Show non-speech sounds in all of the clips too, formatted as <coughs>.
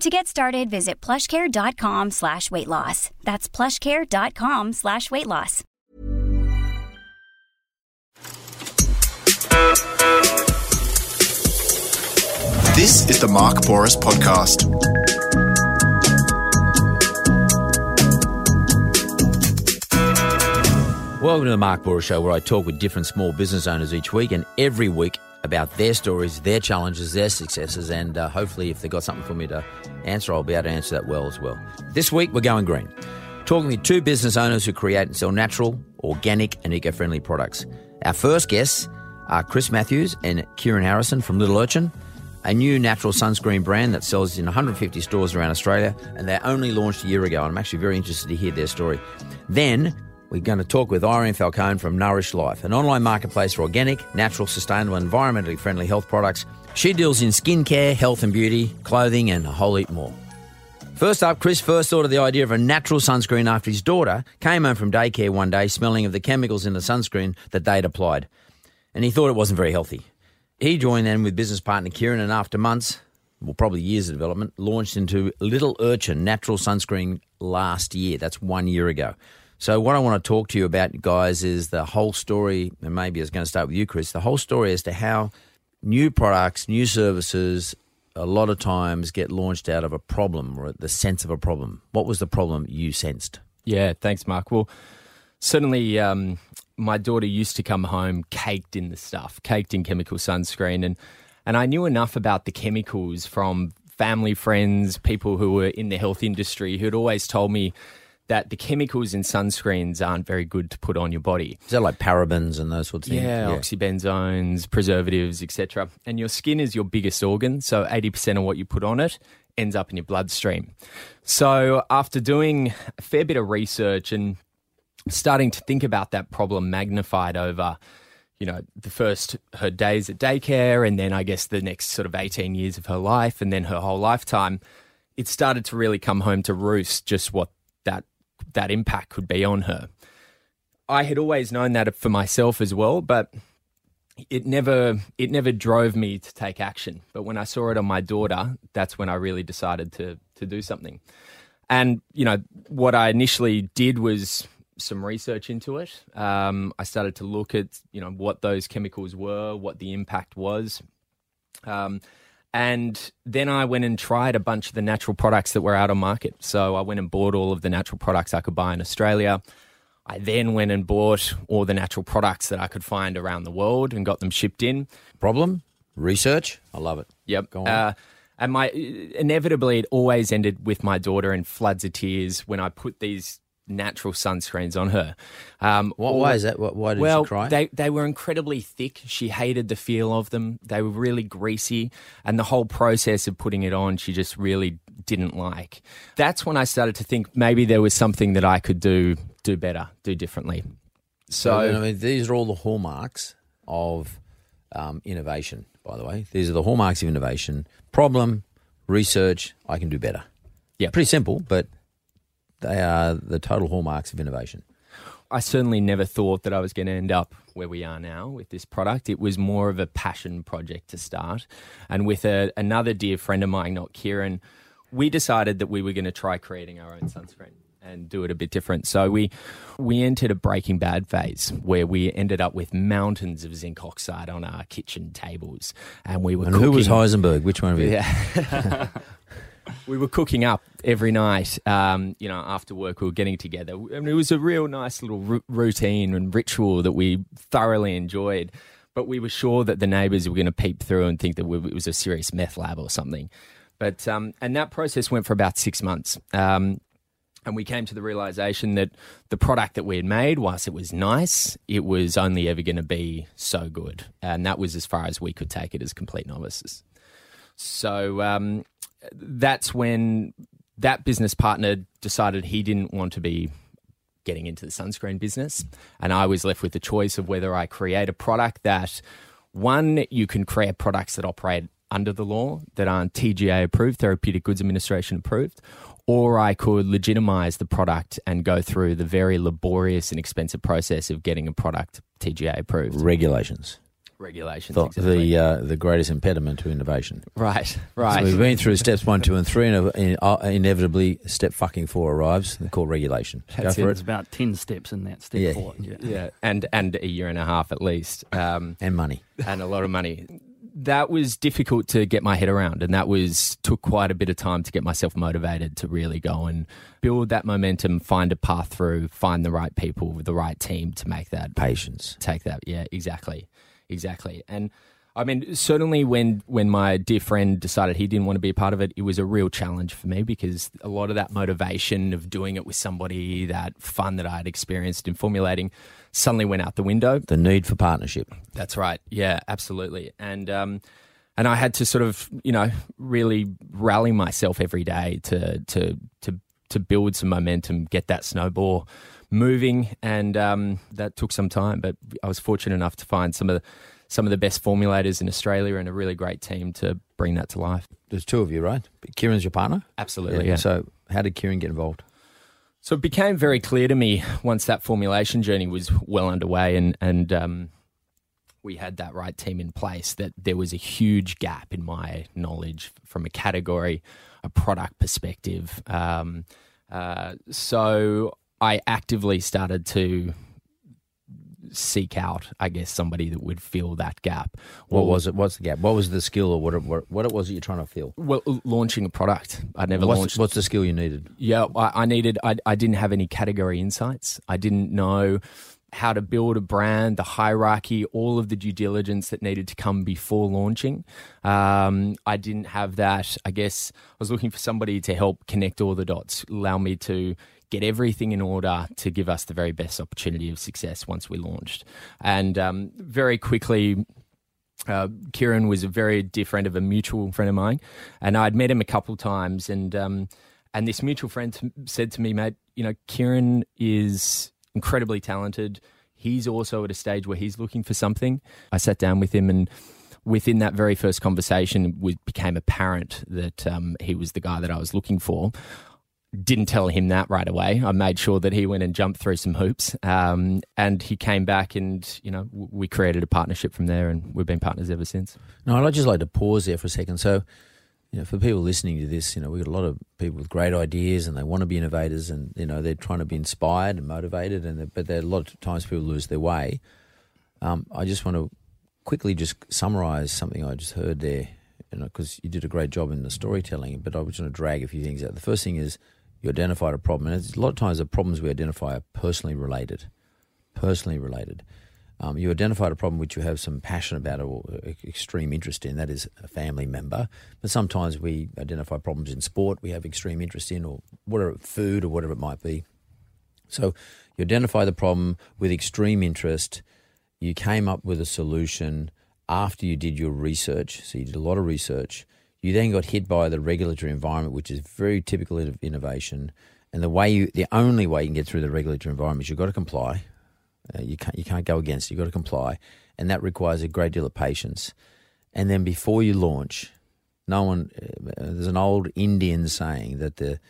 To get started, visit plushcare.com slash weight loss. That's plushcare.com slash weight loss. This is the Mark Bouris Podcast. Welcome to the Mark Bouris Show, where I talk with different small business owners each week and every week about their stories, their challenges, their successes, and uh, hopefully, if they've got something for me to answer, I'll be able to answer that well as well. This week, we're going green. Talking with two business owners who create and sell natural, organic, and eco friendly products. Our first guests are Chris Matthews and Kieran Harrison from Little Urchin, a new natural sunscreen brand that sells in 150 stores around Australia, and they only launched a year ago. I'm actually very interested to hear their story. Then, we're going to talk with Irene Falcone from Nourished Life, an online marketplace for organic, natural, sustainable, environmentally friendly health products. She deals in skincare, health and beauty, clothing, and a whole heap more. First up, Chris first thought of the idea of a natural sunscreen after his daughter came home from daycare one day smelling of the chemicals in the sunscreen that they'd applied. And he thought it wasn't very healthy. He joined then with business partner Kieran, and after months, well, probably years of development, launched into Little Urchin natural sunscreen last year. That's one year ago. So, what I want to talk to you about, guys, is the whole story, and maybe it's going to start with you, Chris, the whole story as to how new products, new services, a lot of times get launched out of a problem or the sense of a problem. What was the problem you sensed? Yeah, thanks, Mark. Well, certainly um, my daughter used to come home caked in the stuff, caked in chemical sunscreen, and and I knew enough about the chemicals from family, friends, people who were in the health industry who'd always told me that the chemicals in sunscreens aren't very good to put on your body. Is that like parabens and those sorts of things? Yeah, oxybenzones, preservatives, etc. And your skin is your biggest organ, so 80% of what you put on it ends up in your bloodstream. So after doing a fair bit of research and starting to think about that problem magnified over you know the first her days at daycare and then i guess the next sort of 18 years of her life and then her whole lifetime it started to really come home to roost just what that impact could be on her. I had always known that for myself as well but it never it never drove me to take action. But when i saw it on my daughter that's when i really decided to to do something. And you know what i initially did was some research into it. Um, I started to look at you know what those chemicals were, what the impact was, um, and then I went and tried a bunch of the natural products that were out on market. So I went and bought all of the natural products I could buy in Australia. I then went and bought all the natural products that I could find around the world and got them shipped in. Problem? Research? I love it. Yep. Go on. Uh, and my inevitably, it always ended with my daughter in floods of tears when I put these natural sunscreens on her. Um, What, why is that? Why did well, she cry? they they were incredibly thick. She hated the feel of them. They were really greasy, and the whole process of putting it on, she just really didn't like. That's when I started to think maybe there was something that I could do do better, do differently. So I mean, these are all the hallmarks of um, innovation. By the way, these are the hallmarks of innovation: problem, research. I can do better. Yeah. pretty simple, but they are the total hallmarks of innovation. I certainly never thought that I was going to end up where we are now with this product. It was more of a passion project to start. And with a, another dear friend of mine, not Kieran, we decided that we were going to try creating our own sunscreen and do it a bit different. So we we entered a Breaking Bad phase where we ended up with mountains of zinc oxide on our kitchen tables, and we were And who was Heisenberg? Which one of you? Yeah. <laughs> <laughs> we were cooking up every night. Um, you know, after work, we were getting together. Mean, it was a real nice little r- routine and ritual that we thoroughly enjoyed. But we were sure that the neighbours were going to peep through and think that we, it was a serious meth lab or something. But um, and that process went for about six months. Um, and we came to the realization that the product that we had made, whilst it was nice, it was only ever going to be so good. And that was as far as we could take it as complete novices. So um, that's when that business partner decided he didn't want to be getting into the sunscreen business. And I was left with the choice of whether I create a product that, one, you can create products that operate under the law that aren't TGA approved, Therapeutic Goods Administration approved, or I could legitimize the product and go through the very laborious and expensive process of getting a product TGA approved. Regulations. Regulations. The exactly. the, uh, the greatest impediment to innovation. right, right. So we've been through steps one, two, and three, and in- uh, inevitably step fucking four arrives. They're called regulation. Go That's for it. There's it. about 10 steps in that step Yeah. four. Yeah. yeah, and and a year and a half at least. Um, And money. and a lot of money. That was difficult to get my head around, and that was took quite a bit of time to get myself motivated to really go and build that momentum, find a path through, find the right people, the right team to make that Patience. take that. Yeah, exactly, exactly. And I mean, certainly when when my dear friend decided he didn't want to be a part of it, it was a real challenge for me because a lot of that motivation of doing it with somebody, that fun that I had experienced in formulating, suddenly went out the window. The need for partnership. That's right. Yeah, absolutely. And um, and I had to sort of you know really rally myself every day to to to to build some momentum, get that snowball moving, and um, that took some time. But I was fortunate enough to find some of the some of the best formulators in Australia and a really great team to bring that to life. There's two of you, right? Kieran's your partner? Absolutely. Yeah. So how did Kieran get involved? So it became very clear to me once that formulation journey was well underway and, and um, we had that right team in place that there was a huge gap in my knowledge from a category, a product perspective. Um, uh, so I actively started to seek out, I guess, somebody that would fill that gap. What Or- was it? What's the gap? What was the skill or what it, what, what it was that you're trying to fill? Well, launching a product. I never What's, launched. what's the skill you needed? Yeah, I, I needed. I, I didn't have any category insights. I didn't know how to build a brand, the hierarchy, all of the due diligence that needed to come before launching. Um, I didn't have that. I guess I was looking for somebody to help connect all the dots, allow me to get everything in order to give us the very best opportunity of success once we launched. And um, very quickly, uh, Kieran was a very dear friend of a mutual friend of mine, and I'd met him a couple times, and um, and this mutual friend said to me, mate, you know, Kieran is incredibly talented. He's also at a stage where he's looking for something. I sat down with him, and within that very first conversation, it became apparent that um, he was the guy that I was looking for didn't tell him that right away. I made sure that he went and jumped through some hoops, um, and he came back, and you know we created a partnership from there, and we've been partners ever since. No, I'd just like to pause there for a second. So, you know, for people listening to this, you know, we've got a lot of people with great ideas and they want to be innovators and, you know, they're trying to be inspired and motivated, and but there, a lot of times people lose their way. Um, I just want to quickly just summarize something I just heard there, you know, because you did a great job in the storytelling, but I was going to drag a few things out. The first thing is you identified a problem, and a lot of times the problems we identify are personally related. Personally related. Um, you identified a problem which you have some passion about or uh, extreme interest in, that is a family member. But sometimes we identify problems in sport we have extreme interest in, or whatever, food or whatever it might be. So you identify the problem with extreme interest. You came up with a solution after you did your research. So you did a lot of research. You then got hit by the regulatory environment, which is very typical of innovation. And the way you, the only way you can get through the regulatory environment is you've got to comply. Uh, you can't you can't go against. it. You've got to comply, and that requires a great deal of patience. And then before you launch, no one. Uh, there's an old Indian saying that the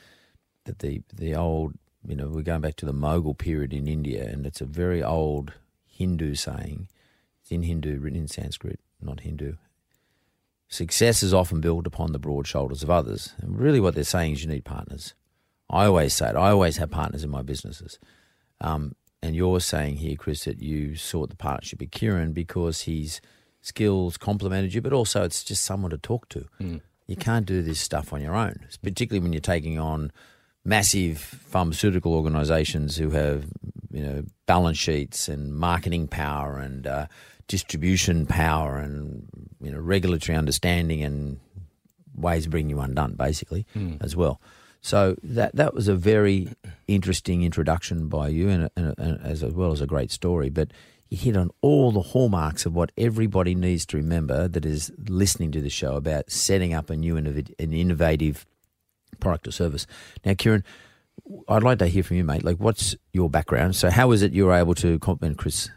that the the old you know we're going back to the Mughal period in India, and it's a very old Hindu saying. It's in Hindu, written in Sanskrit, not Hindu. Success is often built upon the broad shoulders of others. And really, what they're saying is you need partners. I always say it. I always have partners in my businesses. Um, and you're saying here, Chris, that you sought the partnership with Kieran because his skills complemented you, but also it's just someone to talk to. You can't do this stuff on your own, particularly when you're taking on massive pharmaceutical organisations who have you know balance sheets and marketing power and uh, distribution power and you know regulatory understanding and ways of bringing you undone, basically, mm. as well. So that that was a very interesting introduction by you, and, and, and, as well as a great story. But you hit on all the hallmarks of what everybody needs to remember that is listening to the show about setting up a new and an innovative product or service. Now, Kieran, I'd like to hear from you, mate. Like, what's your background? So, how is it you were able to compliment Chris?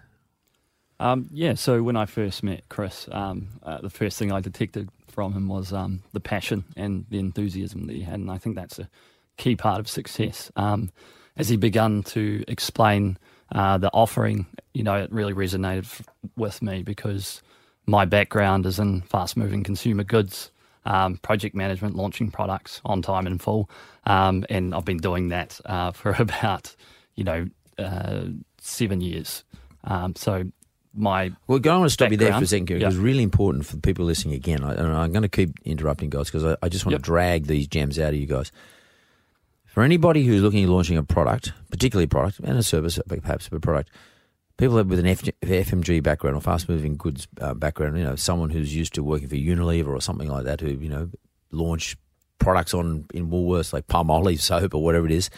Um, yeah, so when I first met Chris, um, uh, the first thing I detected from him was um, the passion and the enthusiasm that he had, and I think that's a key part of success. Um, as he began to explain uh, the offering, you know, it really resonated f- with me because my background is in fast-moving consumer goods, um, project management, launching products on time and full, um, and I've been doing that uh, <laughs> for about, you know, uh, seven years. Um, so my well, I want to stop you there for a second. It was really important for the people listening again. I, am going to keep interrupting guys because I, I, just want yep. to drag these gems out of you guys. For anybody who's looking at launching a product, particularly a product and a service, perhaps a product, people with an F, FMG background or fast moving goods uh, background, you know, someone who's used to working for Unilever or something like that, who you know launch products on in Woolworths like Palmolive soap or whatever it is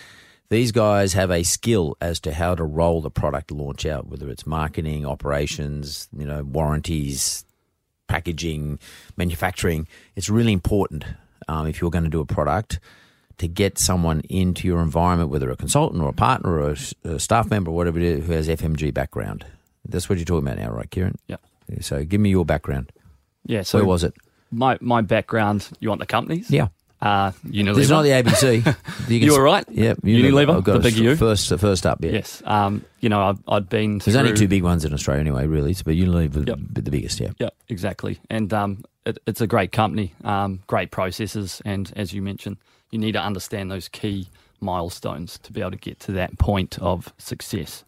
these guys have a skill as to how to roll the product launch out, whether it's marketing, operations, you know, warranties, packaging, manufacturing. It's really important um, if you're going to do a product to get someone into your environment, whether a consultant or a partner or a, a staff member or whatever it is, who has FMG background. That's what you're talking about now, right, Kieran? Yeah. So give me your background. Yeah. So where was it? My my background. You want the companies? Yeah. Uh, Unilever. This is not the ABC. <laughs> You, you were right. Yep. Unilever. Unilever the big U. First, first up. Yeah. Yes. Um, you know, I've, I'd been. There's only two big ones in Australia anyway, really. But Unilever, yep. the biggest. Yeah. Yeah. Exactly. And um, it, it's a great company, um, great processes, and as you mentioned, you need to understand those key milestones to be able to get to that point of success.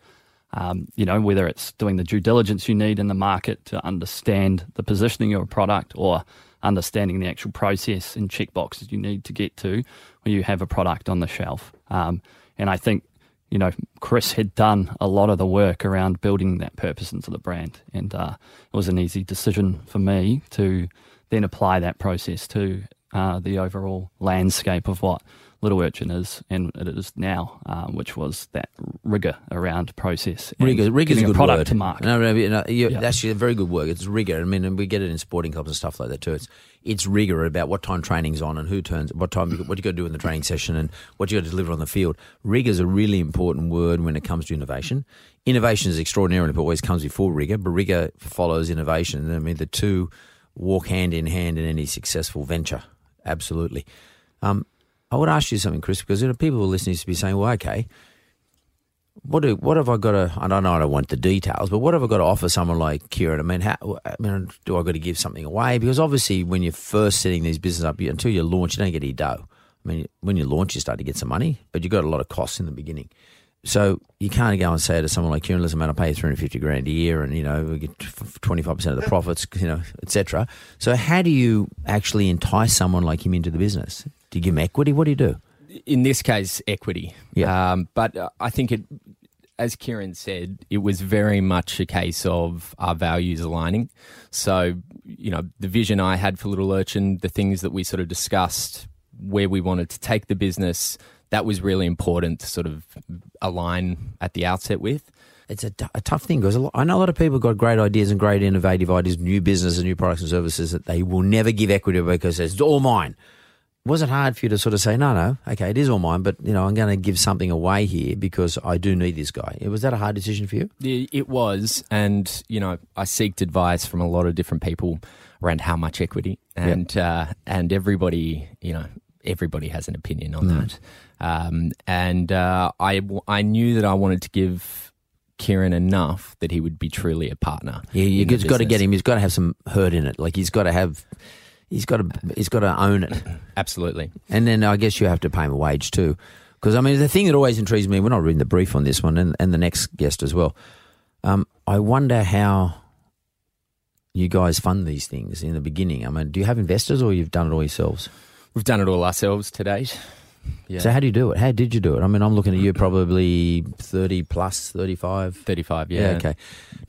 Um, you know, whether it's doing the due diligence you need in the market to understand the positioning of a product or understanding the actual process and check boxes you need to get to when you have a product on the shelf. Um, and I think, you know, Chris had done a lot of the work around building that purpose into the brand. And uh, it was an easy decision for me to then apply that process to uh, the overall landscape of what Little Urchin is and it is now, um, which was that rigor around process. Rigor, rigor is a good product word. to market. No, no, no yeah. actually a very good word. It's rigor. I mean, and we get it in sporting clubs and stuff like that too. It's it's rigor about what time training's on and who turns, what time, what you got to do in the training session and what you got to deliver on the field. Rigor is a really important word when it comes to innovation. Innovation is extraordinarily, but always comes before rigor, but rigor follows innovation. I mean, the two walk hand in hand in any successful venture. Absolutely. Um, I would ask you something, Chris, because you know, people are listening to be saying, well, okay, what do, what have I got to? I don't know. I don't want the details, but what have I got to offer someone like Kieran? I mean, how? I mean, do I got to give something away? Because obviously, when you're first setting these business up, until you launch, you don't get any dough. I mean, when you launch, you start to get some money, but you've got a lot of costs in the beginning. So you can't go and say to someone like Kieran, "Listen, man, I pay you three hundred fifty grand a year, and you know we get twenty five percent of the profits, you know, etc." So how do you actually entice someone like him into the business? Do you give him equity? What do you do? In this case, equity. Yeah. Um, but uh, I think it, as Kieran said, it was very much a case of our values aligning. So, you know, the vision I had for Little Urchin, the things that we sort of discussed, where we wanted to take the business, that was really important to sort of align at the outset with. It's a, t- a tough thing because I know a lot of people got great ideas and great innovative ideas, new businesses, and new products and services that they will never give equity because it's all mine was it hard for you to sort of say, no, no, okay, it is all mine, but you know, I'm going to give something away here because I do need this guy? Was that a hard decision for you? It was, and you know, I seeked advice from a lot of different people around how much equity, and yep. uh, and everybody, you know, everybody has an opinion on mm. that. Um, and uh, I I knew that I wanted to give Kieran enough that he would be truly a partner. Yeah, you've got to get him. He's got to have some hurt in it. Like he's got to have he's got to he's got to own it. <coughs> Absolutely. And then I guess you have to pay him a wage too, because I mean the thing that always intrigues me. We're not reading the brief on this one, and, and the next guest as well. Um, I wonder how you guys fund these things in the beginning? I mean, do you have investors or you've done it all yourselves? We've done it all ourselves to date. Yeah. So how do you do it? How did you do it? I mean, I'm looking at you probably 30 plus, 35. 35, yeah. okay.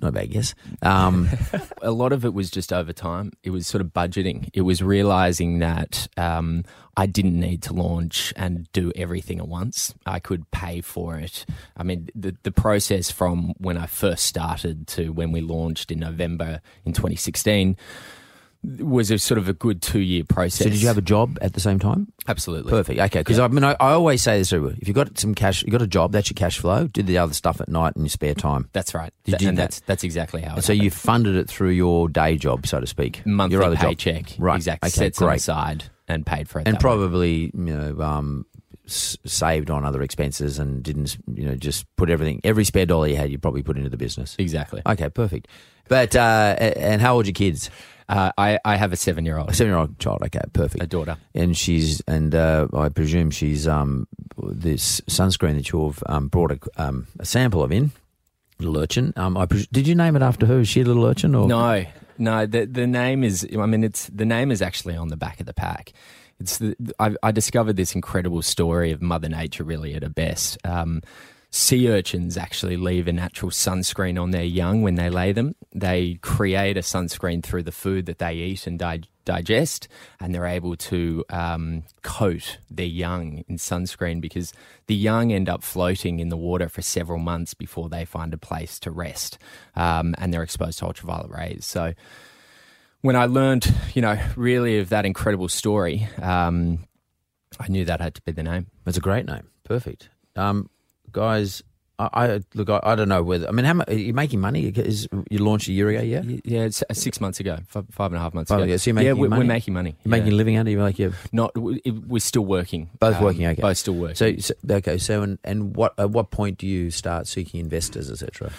Not a bad guess. Um, <laughs> a lot of it was just over time. It was sort of budgeting. It was realizing that um, I didn't need to launch and do everything at once. I could pay for it. I mean, the, the process from when I first started to when we launched in November in 2016 was a sort of a good two year process. so did you have a job at the same time? Absolutely. Perfect. Okay. Because I mean, I, I always say this: if you've got some cash, you've got a job, that's your cash flow. Do the other stuff at night in your spare time. That's right. Did you and do that's that's exactly how. It So you funded it through your day job, so to speak, monthly your other job. paycheck, right? Exactly. Okay, Set some great. aside and paid for it. and that way. probably you know um, s- saved on other expenses and didn't you know just put everything every spare dollar you had you probably put into the business. exactly. Okay, perfect. But uh, and how old are your kids? Uh, I I have a seven year A old, seven year old child. Okay, perfect. a daughter. and she's and uh, I presume she's um, this sunscreen that you've um, brought a, um, a sample of in little urchin. Um, I pres- did you name it after her? Is she a little urchin or No, no. The the name is. I mean, it's the name is actually on the back of the pack. It's the, I, I discovered this incredible story of Mother Nature, really at her best. Um, sea urchins actually leave a natural sunscreen on their young when they lay them. They create a sunscreen through the food that they eat and di- digest, and they're able to um, coat their young in sunscreen because the young end up floating in the water for several months before they find a place to rest, um, and they're exposed to ultraviolet rays. So when I learned, you know, really of that incredible story, um, I knew that had to be the name. It's a great name. Perfect. Um, guys, I, I look. I, I don't know whether. I mean, how much are you making money? Is you launched a year ago? Yeah, Yeah, it's uh, six months ago, five, five and a half months Five ago. ago. So you're yeah, we're, money? we're making money. you're making a living out of it. Like you Not, we're still working. both Um, working. Okay, Both still working. So, so okay. So and and what at what point do you start seeking investors, etc.?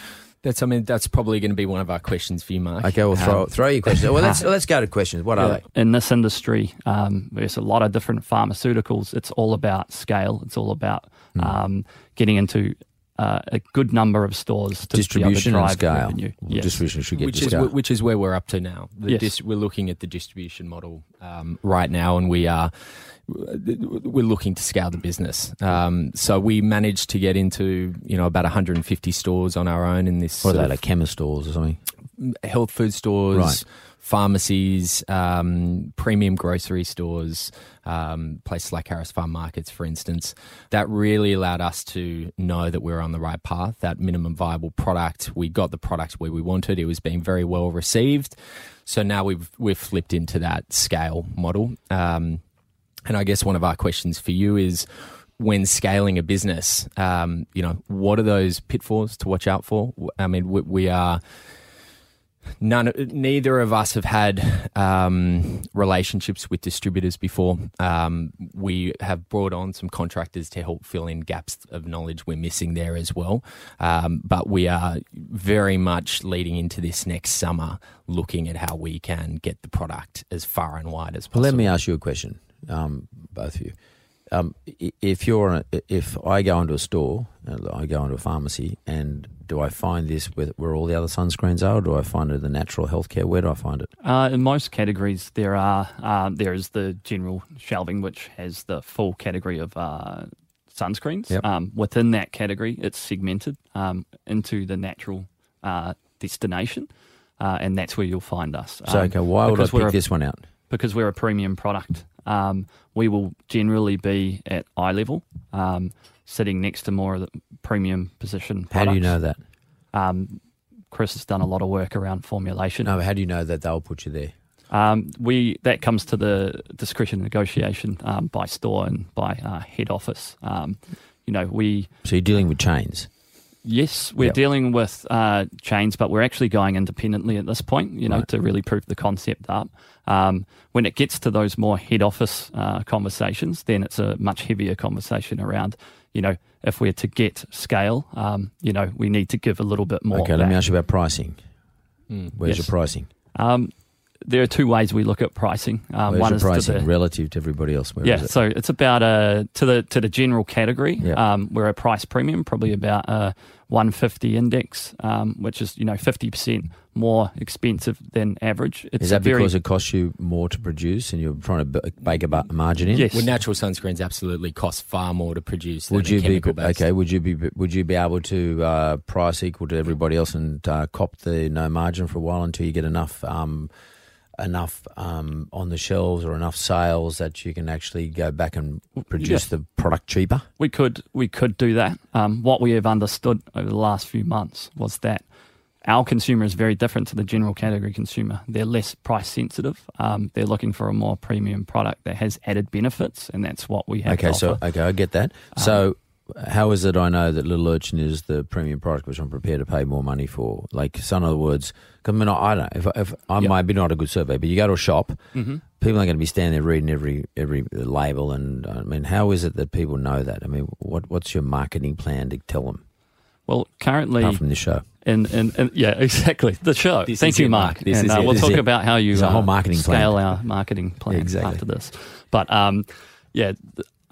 That's, I mean, that's probably going to be one of our questions for you, Mark. Okay, well throw Um, throw your questions. Well, let's <laughs> let's go to questions. What are they? in this industry, um, there's a lot of different pharmaceuticals. It's all about scale. It's all about Hmm. um, getting into uh, a good number of stores to Distribution be able and to drive scale. revenue. Yes. Distribution should get which to is scale. which is where we're up to now. The Yes. dis- we're looking at the distribution model um, right now, and we are we're looking to scale the business. Um, so we managed to get into you know about 150 stores on our own in this What are they like chemist stores or something? health food stores, Right. pharmacies, um, premium grocery stores, um, places like Harris Farm Markets, for instance. That really allowed us to know that we were on the right path, that minimum viable product. We got the product where we wanted. It was being very well received. So now we've, we've flipped into that scale model. Um, and I guess one of our questions for you is when scaling a business, um, you know, what are those pitfalls to watch out for? I mean, we, we are none neither of us have had um, relationships with distributors before. Um, we have brought on some contractors to help fill in gaps of knowledge we're missing there as well. Um, but we are very much leading into this next summer looking at how we can get the product as far and wide as possible Well, let me ask you a question, um, both of you. Um, if you're a, if I go into a store, uh, I go into a pharmacy, and do I find this where, where all the other sunscreens are, or do I find it in the natural healthcare? Where do I find it? Uh, in most categories, there are um, there is the general shelving, which has the full category of uh, sunscreens. Yep. Um, within that category, it's segmented um, into the natural uh, destination, uh, and that's where you'll find us. So, Um, okay, why would I pick a- this one out? because we're a premium product. Um, we will generally be at eye level, um, sitting next to more of the premium position. How do you know that? Um, Chris has done a lot of work around formulation. No, how do you know that they'll put you there? Um, we that comes to the discretion negotiation um, by store and by uh, head office. Um, you know, we So you're dealing with chains. Yes, we're Yep. dealing with uh, chains, but we're actually going independently at this point. You know, Right. to really prove the concept up. Um, when it gets to those more head office uh, conversations, then it's a much heavier conversation around. You know, if we're to get scale, um, you know, we need to give a little bit more. okay, let me ask you about pricing. Mm. Where's Yes. your pricing? Um, there are two ways we look at pricing. Um, Where's one your is pricing to the, relative to everybody else? Where yeah, is it? so it's about a to the to the general category. Yeah. Um, we're a price premium, probably about a 150 index, um, which is you know 50 percent more expensive than average. It's Is that very, because it costs you more to produce and you're trying to bake a margin in? Yes. Well, natural sunscreens absolutely cost far more to produce Would than you a be based. okay? Would you be would you be able to uh, price equal to everybody else and uh, cop the no margin for a while until you get enough um, enough um, on the shelves or enough sales that you can actually go back and produce the product cheaper? we could we could do that. Um, what we have understood over the last few months was that our consumer is very different to the general category consumer. They're less price sensitive. Um, they're looking for a more premium product that has added benefits, and that's what we have. Okay, so okay, I get that. So, how is it I know that Little Urchin is the premium product which I'm prepared to pay more money for? Like, in other words, I mean, I don't know if, if I Yep. might be not a good survey, but you go to a shop, Mm-hmm. people aren't going to be standing there reading every every label. And I mean, how is it that people know that? I mean, what what's your marketing plan to tell them well, currently, apart from this show? and, and, and yeah, <laughs> exactly the show. This Thank you, Mark. This and is uh, it. we'll This talk about how you a whole uh, marketing plan. scale our marketing plan Exactly. after this. But um, yeah,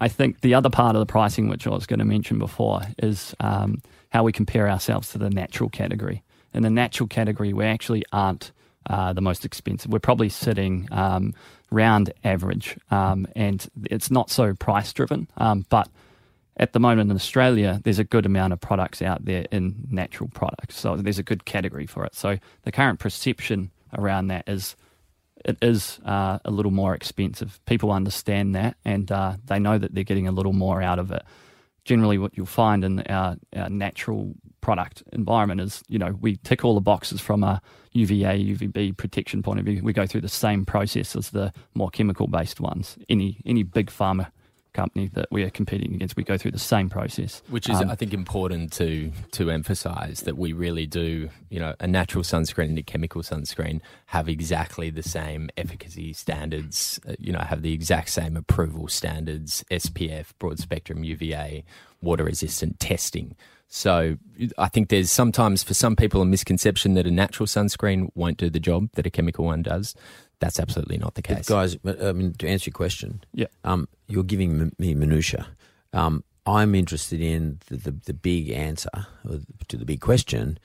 I think the other part of the pricing, which I was going to mention before, is um, how we compare ourselves to the natural category. In the natural category, we actually aren't uh, the most expensive. We're probably sitting um, round average, um, and it's not so price driven. Um, but at the moment in Australia, there's a good amount of products out there in natural products. So there's a good category for it. So the current perception around that is it is uh, a little more expensive. People understand that and uh, they know that they're getting a little more out of it. Generally, what you'll find in our, our natural product environment is, you know, we tick all the boxes from a UVA, UVB protection point of view. We go through the same process as the more chemical based ones. Any any big pharma company that we are competing against, we go through the same process. Which is, Um, I think, important to to emphasise that we really do. You know, a natural sunscreen and a chemical sunscreen have exactly the same efficacy standards. uh, You know, have the exact same approval standards: SPF, broad spectrum UVA, water resistant testing. So I think there's sometimes for some people a misconception that a natural sunscreen won't do the job that a chemical one does. That's absolutely not the But case. guys, I mean, to answer your question, Yeah. um, you're giving me minutia. Um, I'm interested in the, the, the big answer to the big question.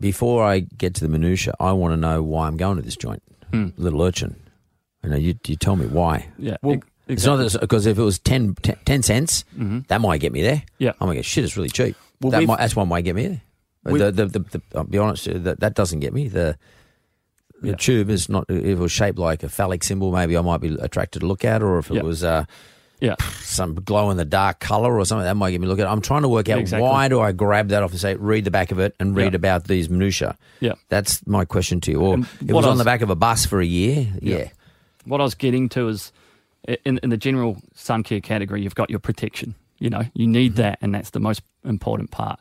Before I get to the minutia, I want to know why I'm going to this joint, Hmm. Little Urchin. You know, you, you tell me why. Yeah. Well, ex- It's not because if it was 10, 10, 10 cents, Mhm. that might get me there. Yeah. I'm like, shit, it's really cheap. Well, that might, that's one might get me there. We've- The, the, the, the, I'll be honest, that, that doesn't get me. The, the Yeah. tube is not, if it was shaped like a phallic symbol, maybe I might be attracted to look at, or if it Yeah. was uh, Yeah. some glow in the dark color or something, that might get me look at. It. I'm trying to work out Exactly. why do I grab that off and say, read the back of it and read Yeah. about these minutiae. Yeah. That's my question to you. Or And it what was on the back of a bus for a year, yeah. Yeah. what I was getting to is in, in the general sun care category, you've got your protection. You know, you need Mm-hmm. that, and that's the most important part.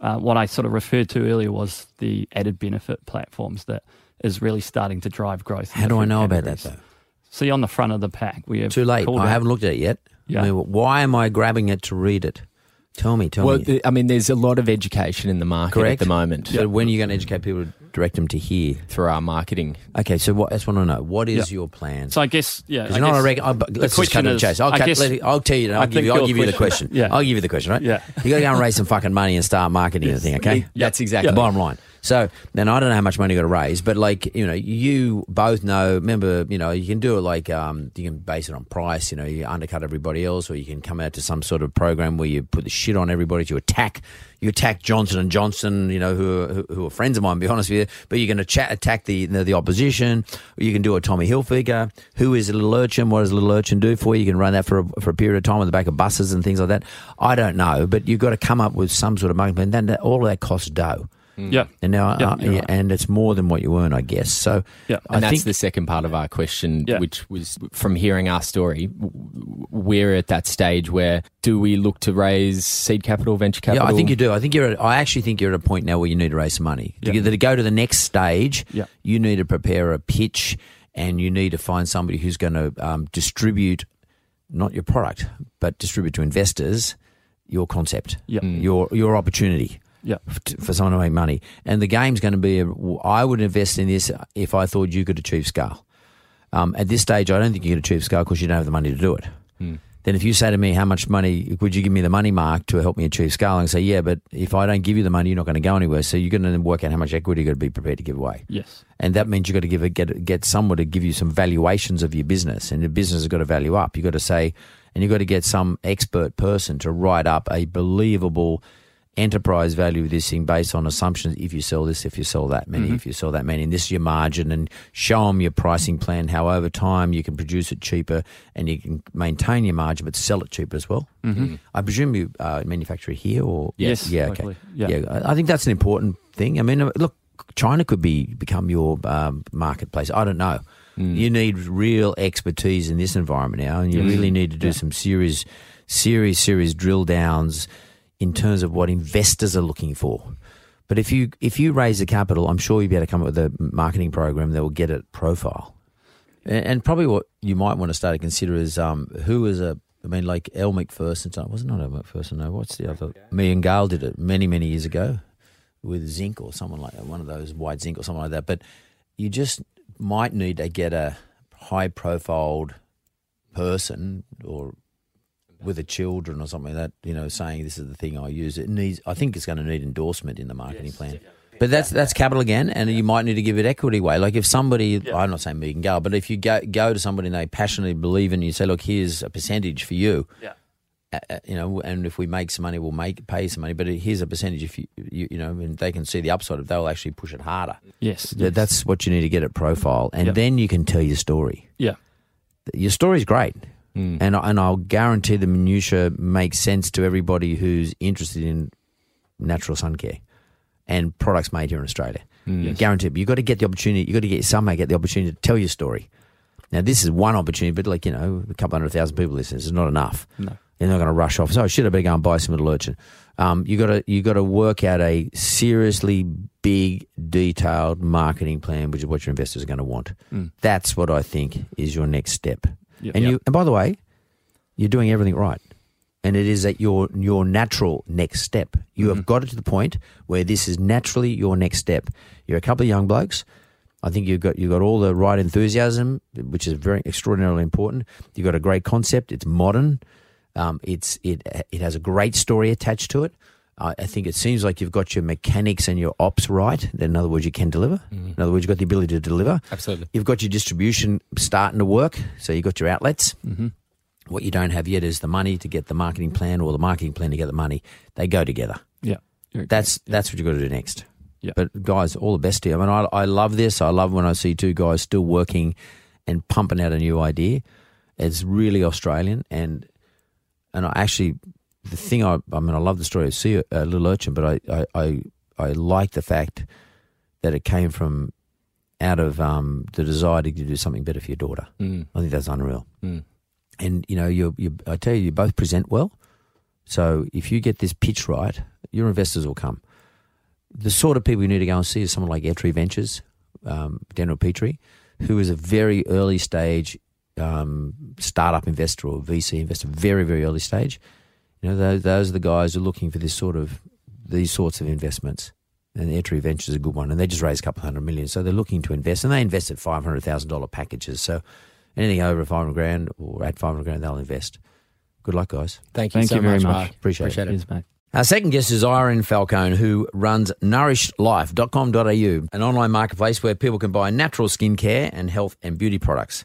Uh, what I sort of referred to earlier was the added benefit platforms that is really starting to drive growth. How do I different know about that though? See on the front of the pack, we have Too late. I out- haven't looked at it yet. Yeah. I mean, why am I grabbing it to read it? Tell me, tell well, me. the- I mean, there's a lot of education in the market Correct. at the moment So when are you going to educate people to direct them to here? through our marketing. Okay, so what, that's what I want to know. What is Yeah. your plan? So I guess, yeah. Because I you know what I reckon. I'll, let's just cut to the chase. I'll, cut, guess- let I'll tell you. I'll I give you. I'll give you the question- question. Yeah. I'll give you the question. Right? Yeah. You got to go and raise some fucking money and start marketing the thing. Okay. That's exactly The bottom line. So then I don't know how much money you got to raise, but like you know, you both know. Remember, you know, you can do it like um, you can base it on price. You know, you undercut everybody else, or you can come out to some sort of program where you put the shit on everybody. You attack, you attack Johnson and Johnson. You know, who are, who, are friends of mine. To be honest with you, but you can attack, attack the, the the opposition. You can do a Tommy Hilfiger. Who is a little urchin? What does a little urchin do for you? You can run that for a, for a period of time on the back of buses and things like that. I don't know, but you've got to come up with some sort of marketing plan. Then all of that costs dough. Yeah. And now, Yeah, uh, yeah, right. and it's more than what you earn, I guess. So, Yeah. I And that's think the second part of our question, Yeah. which was from hearing our story. w- w- We're at that stage where do we look to raise seed capital, venture capital? yeah. I think you do. I think you're. At, I actually think you're at a point now where you need to raise some money to, get- to go to the next stage. Yeah. you need to prepare a pitch, and you need to find somebody who's going to um, distribute not your product, but distribute to investors your concept, Yeah. Mm. your your opportunity. Yeah. for someone to make money. And the game's going to be, a, I would invest in this if I thought you could achieve scale. Um, at this stage, I don't think you can achieve scale because you don't have the money to do it. Then if you say to me, how much money, would you give me the money mark to help me achieve scale? And say, yeah, but if I don't give you the money, you're not going to go anywhere. So you're going to work out how much equity you're going to be prepared to give away. Yes. And that means you've got to give a, get get someone to give you some valuations of your business, and your business has got to value up. You've got to say, and you've got to get some expert person to write up a believable enterprise value of this thing based on assumptions. If you sell this, if you sell that many, if you sell that many, and this is your margin, and show them your pricing plan. How over time you can produce it cheaper, and you can maintain your margin, but sell it cheaper as well. Mm-hmm. I presume you uh, manufacture here, or Yes, yeah, okay, locally. Yeah. I think that's an important thing. I mean, uh, look, China could be become your um, marketplace. I don't know. You need real expertise in this environment now, and you really need to do some serious, serious, serious drill downs in terms of what investors are looking for. But if you if you raise the capital, I'm sure you'll be able to come up with a marketing program that will get it profile. And, and probably what you might want to start to consider is um, who is a I mean, like Elle Macpherson. It wasn't not Elle Macpherson. No, what's the other? Megan Gale did it many many years ago with zinc or someone like one of those white zinc or something like that. But you just might need to get a high profiled person or with the children or something like that, you know, saying this is the thing I use. It needs I think it's going to need endorsement in the marketing plan. But that's that's capital again, and you might need to give it equity way. Like if somebody, I'm not saying Megan Gale, but if you go go to somebody and they passionately believe in you, say, look, here's a percentage for you, Yeah. uh, uh, you know, and if we make some money, we'll make pay some money. But here's a percentage if you, you, you know, and they can see the upside of, they'll actually push it harder. Yes. Th- yes. That's what you need to get at profile, and Yep. then you can tell your story. yeah. Your story's great, Mm. and I- and I'll guarantee the minutia makes sense to everybody who's interested in natural sun care and products made here in Australia. Mm. Guarantee. But you've got to get the opportunity. You've got to get somehow get the opportunity to tell your story. Now, this is one opportunity, but like you know, a couple hundred thousand people listen. This is not enough. No. They're not going to rush off. So, shit, I better go and buy some little urchin. Um, you got to you got to work out a seriously big, detailed marketing plan, which is what your investors are going to want. Mm. That's what I think is your next step. Yep. And Yep. you, and by the way, you're doing everything right, and it is at your your natural next step. You have got it to the point where this is naturally your next step. You're a couple of young blokes. I think you've got you've got all the right enthusiasm, which is very extraordinarily important. You've got a great concept. It's modern. Um, it's it it has a great story attached to it. I I think it seems like you've got your mechanics and your ops right. In other words, you can deliver. In other words, you've got the ability to deliver. Absolutely. You've got your distribution starting to work, so you've got your outlets. Mm-hmm. What you don't have yet is the money to get the marketing plan, or the marketing plan to get the money. They go together. Yeah. That's that's what you've got to do next. Yeah. But guys, all the best to you. I mean, I, I love this. I love when I see two guys still working and pumping out a new idea. It's really Australian, and and I actually the thing I I mean I love the story of Sea, uh, Little Urchin, but I, I I I like the fact that it came from out of um, the desire to do something better for your daughter. Mm. I think that's unreal. Mm. And you know, you you I tell you, you both present well. So if you get this pitch right, your investors will come. The sort of people you need to go and see is someone like AirTree Ventures, um, Daniel Petre, who is a very early stage um, startup investor or VC investor, very very early stage. You know, those, those are the guys who are looking for this sort of these sorts of investments. And AirTree Ventures is a good one, and they just raised a couple hundred million, so they're looking to invest, and they invested five hundred thousand dollar packages. So anything over five hundred grand or at five hundred grand, they'll invest. Good luck, guys. Thank you Thank so you very much, much. Mark. Appreciate it. Appreciate it. Cheers, mate. Our second guest is Irene Falcone, who runs nourishedlife.com.au, an online marketplace where people can buy natural skincare and health and beauty products.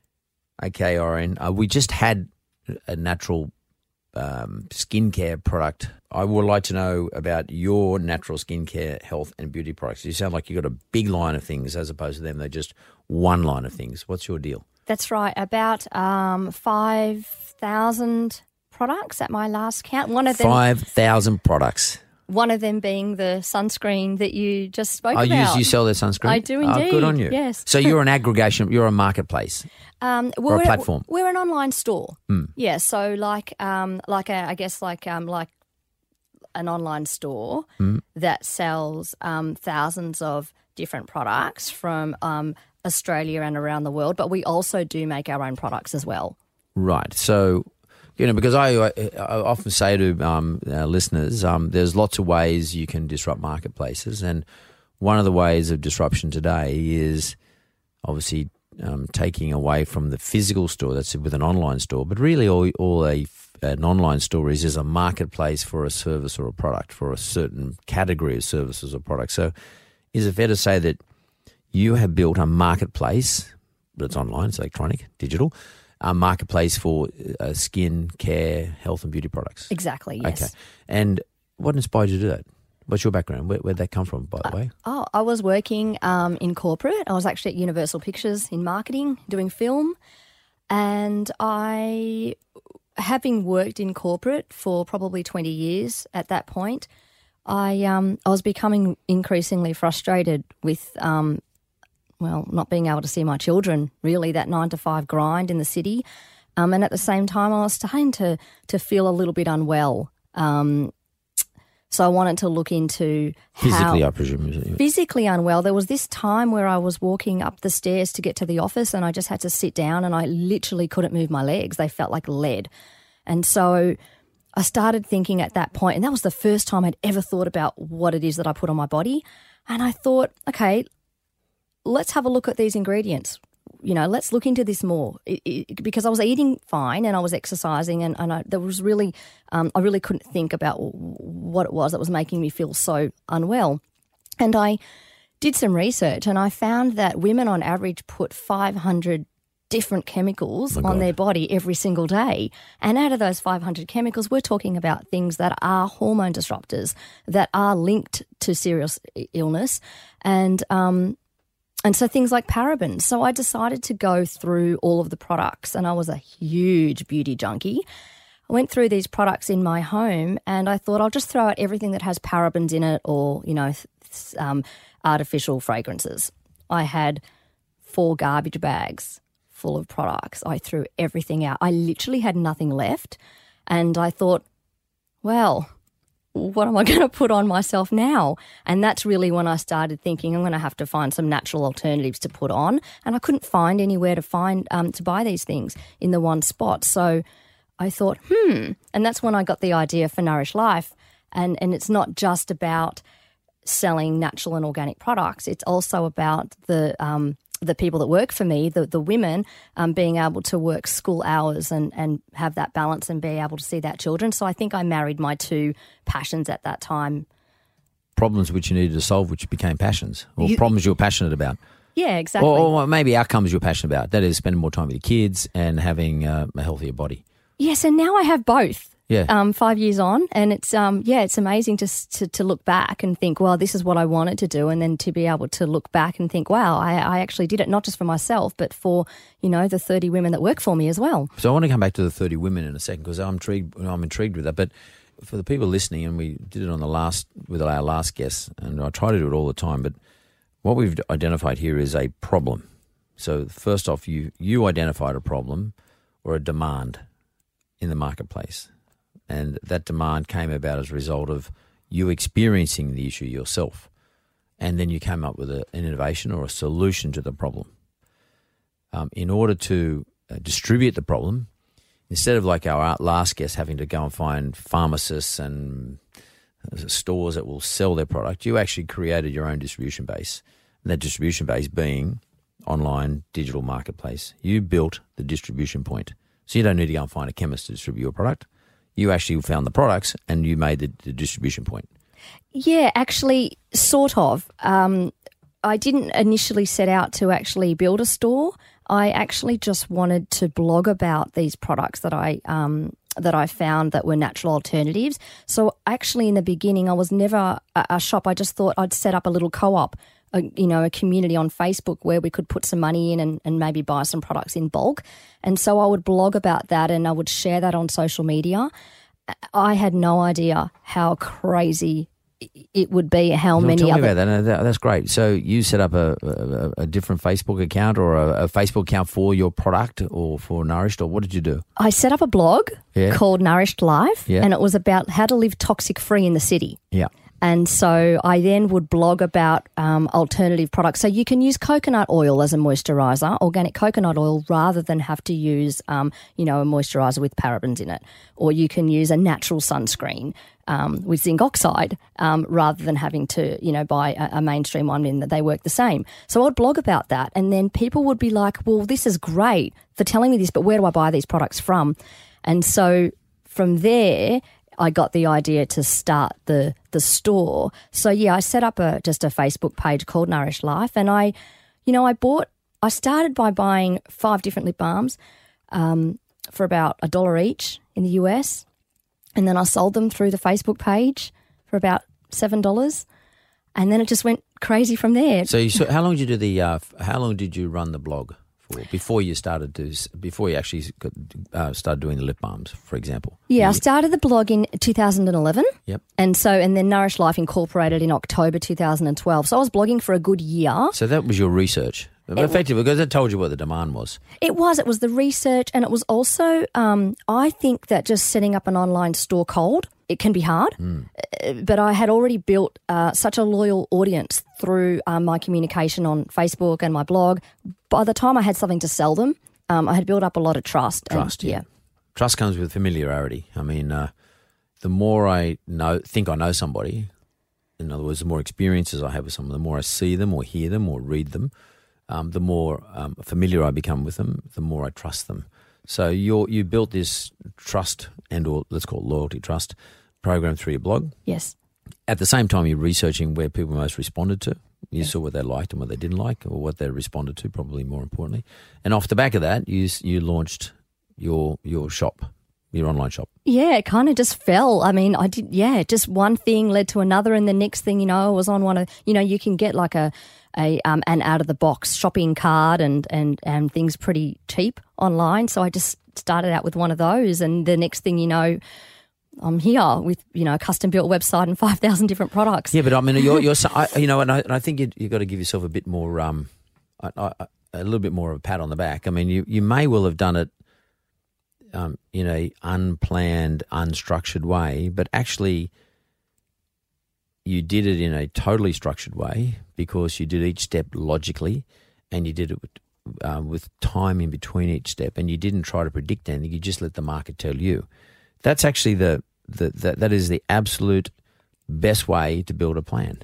Okay, Irene, uh, we just had a natural um, skincare product. I would like to know about your natural skincare, health, and beauty products. You sound like you've got a big line of things as opposed to them, they're just one line of things. What's your deal? That's right. About um, 5,000 products at my last count. One of them, 5,000 products. one of them being the sunscreen that you just spoke I about. I use you sell their sunscreen. I do Oh, good on you. yes. So you're an <laughs> aggregation. You're a marketplace. Um, or a we're, platform? Hmm. We're an online store. Yeah. So like, um, like a, I guess like um, like an online store Hmm. that sells um, thousands of different products from um, Australia and around the world. But we also do make our own products as well. Right. So You know, because I, I, I often say to um, listeners, um, there's lots of ways you can disrupt marketplaces, and one of the ways of disruption today is obviously um, taking away from the physical store. That's with an online store, but really, all, all a an online store is is a marketplace for a service or a product for a certain category of services or products. So, is it fair to say that you have built a marketplace, but it's online, it's electronic, digital, a marketplace for uh, skin care, health, and beauty products? Exactly. Yes. Okay. And what inspired you to do that? What's your background? Where, where'd that come from, by the way? Oh, I was working um, in corporate. I was actually at Universal Pictures in marketing, doing film, and I, having worked in corporate for probably twenty years at that point, I um, I was becoming increasingly frustrated with um, well, not being able to see my children. Really, that nine to five grind in the city, um, and at the same time, I was starting to to feel a little bit unwell. Um, so I wanted to look into Physically, how, I presume. is it? physically unwell. There was this time where I was walking up the stairs to get to the office and I just had to sit down and I literally couldn't move my legs. They felt like lead. And so I started thinking at that point, and that was the first time I'd ever thought about what it is that I put on my body. And I thought, okay, let's have a look at these ingredients. You know, let's look into this more it, it, because I was eating fine and I was exercising, and, and I, there was really, um, I really couldn't think about what it was that was making me feel so unwell. And I did some research and I found that women on average put 500 different chemicals Oh on God. their body every single day. And out of those 500 chemicals, we're talking about things that are hormone disruptors, that are linked to serious illness. And, um, and so things like parabens. So I decided to go through all of the products, and I was a huge beauty junkie. I went through these products in my home, and I thought I'll just throw out everything that has parabens in it or you know um, artificial fragrances. I had four garbage bags full of products. I threw everything out. I literally had nothing left, and I thought, well, what am I <laughs> going to put on myself now? And that's really when I started thinking I'm going to have to find some natural alternatives to put on, and I couldn't find anywhere to find um, to buy these things in the one spot. So I thought, hmm, and that's when I got the idea for Nourished Life, and and it's not just about selling natural and organic products. It's also about the um, the people that work for me, the the women, um, being able to work school hours and and have that balance and be able to see that children. So I think I married my two passions at that time. Problems which you needed to solve, which became passions, or You- problems you were passionate about. Yeah, exactly. Or, or maybe outcomes you're passionate about. That is spending more time with your kids and having uh, a healthier body. yes, and now I have both. Yeah. Um, five years on, and it's um, yeah, it's amazing to, to to look back and think, well, this is what I wanted to do, and then to be able to look back and think, wow, I, I actually did it not just for myself, but for you know the thirty women that work for me as well. So I want to come back to the 30 women in a second because I'm intrigued, I'm intrigued with that. But for the people listening, and we did it on the last with our last guest, and I try to do it all the time. But what we've identified here is a problem. So first off, you you identified a problem or a demand in the marketplace, and that demand came about as a result of you experiencing the issue yourself, and then you came up with a, an innovation or a solution to the problem. Um, in order to uh, distribute the problem, instead of like our last guest having to go and find pharmacists and uh, stores that will sell their product, you actually created your own distribution base. And that distribution base being online digital marketplace. You built the distribution point. So you don't need to go and find a chemist to distribute your product. You actually found the products and you made the, the distribution point. Yeah, actually, sort of. Um, I didn't initially set out to actually build a store. I actually just wanted to blog about these products that I um, that I found that were natural alternatives. So actually, in the beginning, I was never a, a shop. I just thought I'd set up a little co-op, a, you know, a community on Facebook where we could put some money in and, and maybe buy some products in bulk. And so I would blog about that and I would share that on social media. I had no idea how crazy it would be. How many tell other me about that. No, that- That's great. So you set up a, a, a different Facebook account or a, a Facebook account for your product or for Nourished, or what did you do? I set up a blog Yeah. called Nourished Life, Yeah. and it was about how to live toxic free in the city. Yeah. And so I then would blog about um, alternative products. So you can use coconut oil as a moisturizer, organic coconut oil, rather than have to use, um, you know, a moisturizer with parabens in it. Or you can use a natural sunscreen um, with zinc oxide um, rather than having to, you know, buy a, a mainstream one in that they work the same. So I'd blog about that, and then people would be like, "Well, this is great for telling me this, but where do I buy these products from?" And so from there, I got the idea to start the the store. So yeah, I set up a just a Facebook page called Nourished Life, and I, you know, I bought. I started by buying five different lip balms um, for about a dollar each in the US, and then I sold them through the Facebook page for about seven dollars, and then it just went crazy from there. So, you, so <laughs> how long did you do the? Uh, how long did you run the blog for before you started to? Before you actually got, uh, started doing the lip balms, for example? Yeah, I started the blog in 2011. Yep. And so, and then Nourished Life incorporated in October 2012. So I was blogging for a good year. So that was your research, effectively, because it told you what the demand was. It was, it was the research, and it was also, um, I think that just setting up an online store cold, it can be hard. Uh, But I had already built uh, such a loyal audience through um, my communication on Facebook and my blog. By the time I had something to sell them, um, I had built up a lot of trust. and- Trust, yeah. Trust comes with familiarity. I mean, uh, the more I know, think I know somebody, in other words, the more experiences I have with someone, the more I see them or hear them or read them, um, the more um, familiar I become with them, the more I trust them. So you you built this trust and or let's call it loyalty trust program through your blog. Yes. At the same time, you're researching where people most responded to. You saw what they liked and what they didn't like, or what they responded to. Probably more importantly, and off the back of that, you you launched your your shop, your online shop. Yeah, it kind of just fell. I mean, I did, yeah, just one thing led to another. And the next thing, you know, I was on one of, you know, you can get like a, a um, an out of the box shopping card and, and, and things pretty cheap online. So I just started out with one of those. And the next thing you know, I'm here with, you know, a custom built website and <laughs> 5,000 different products. Yeah, but I mean, you're, you're <laughs> I, you know, and I, and I think you you got to give yourself a bit more, um, I, I, a little bit more of a pat on the back. I mean, you you may well have done it, um, in a unplanned, unstructured way, but actually, you did it in a totally structured way because you did each step logically, and you did it with, uh, with time in between each step, and you didn't try to predict anything. You just let the market tell you. That's actually the, the, the that is the absolute best way to build a plan.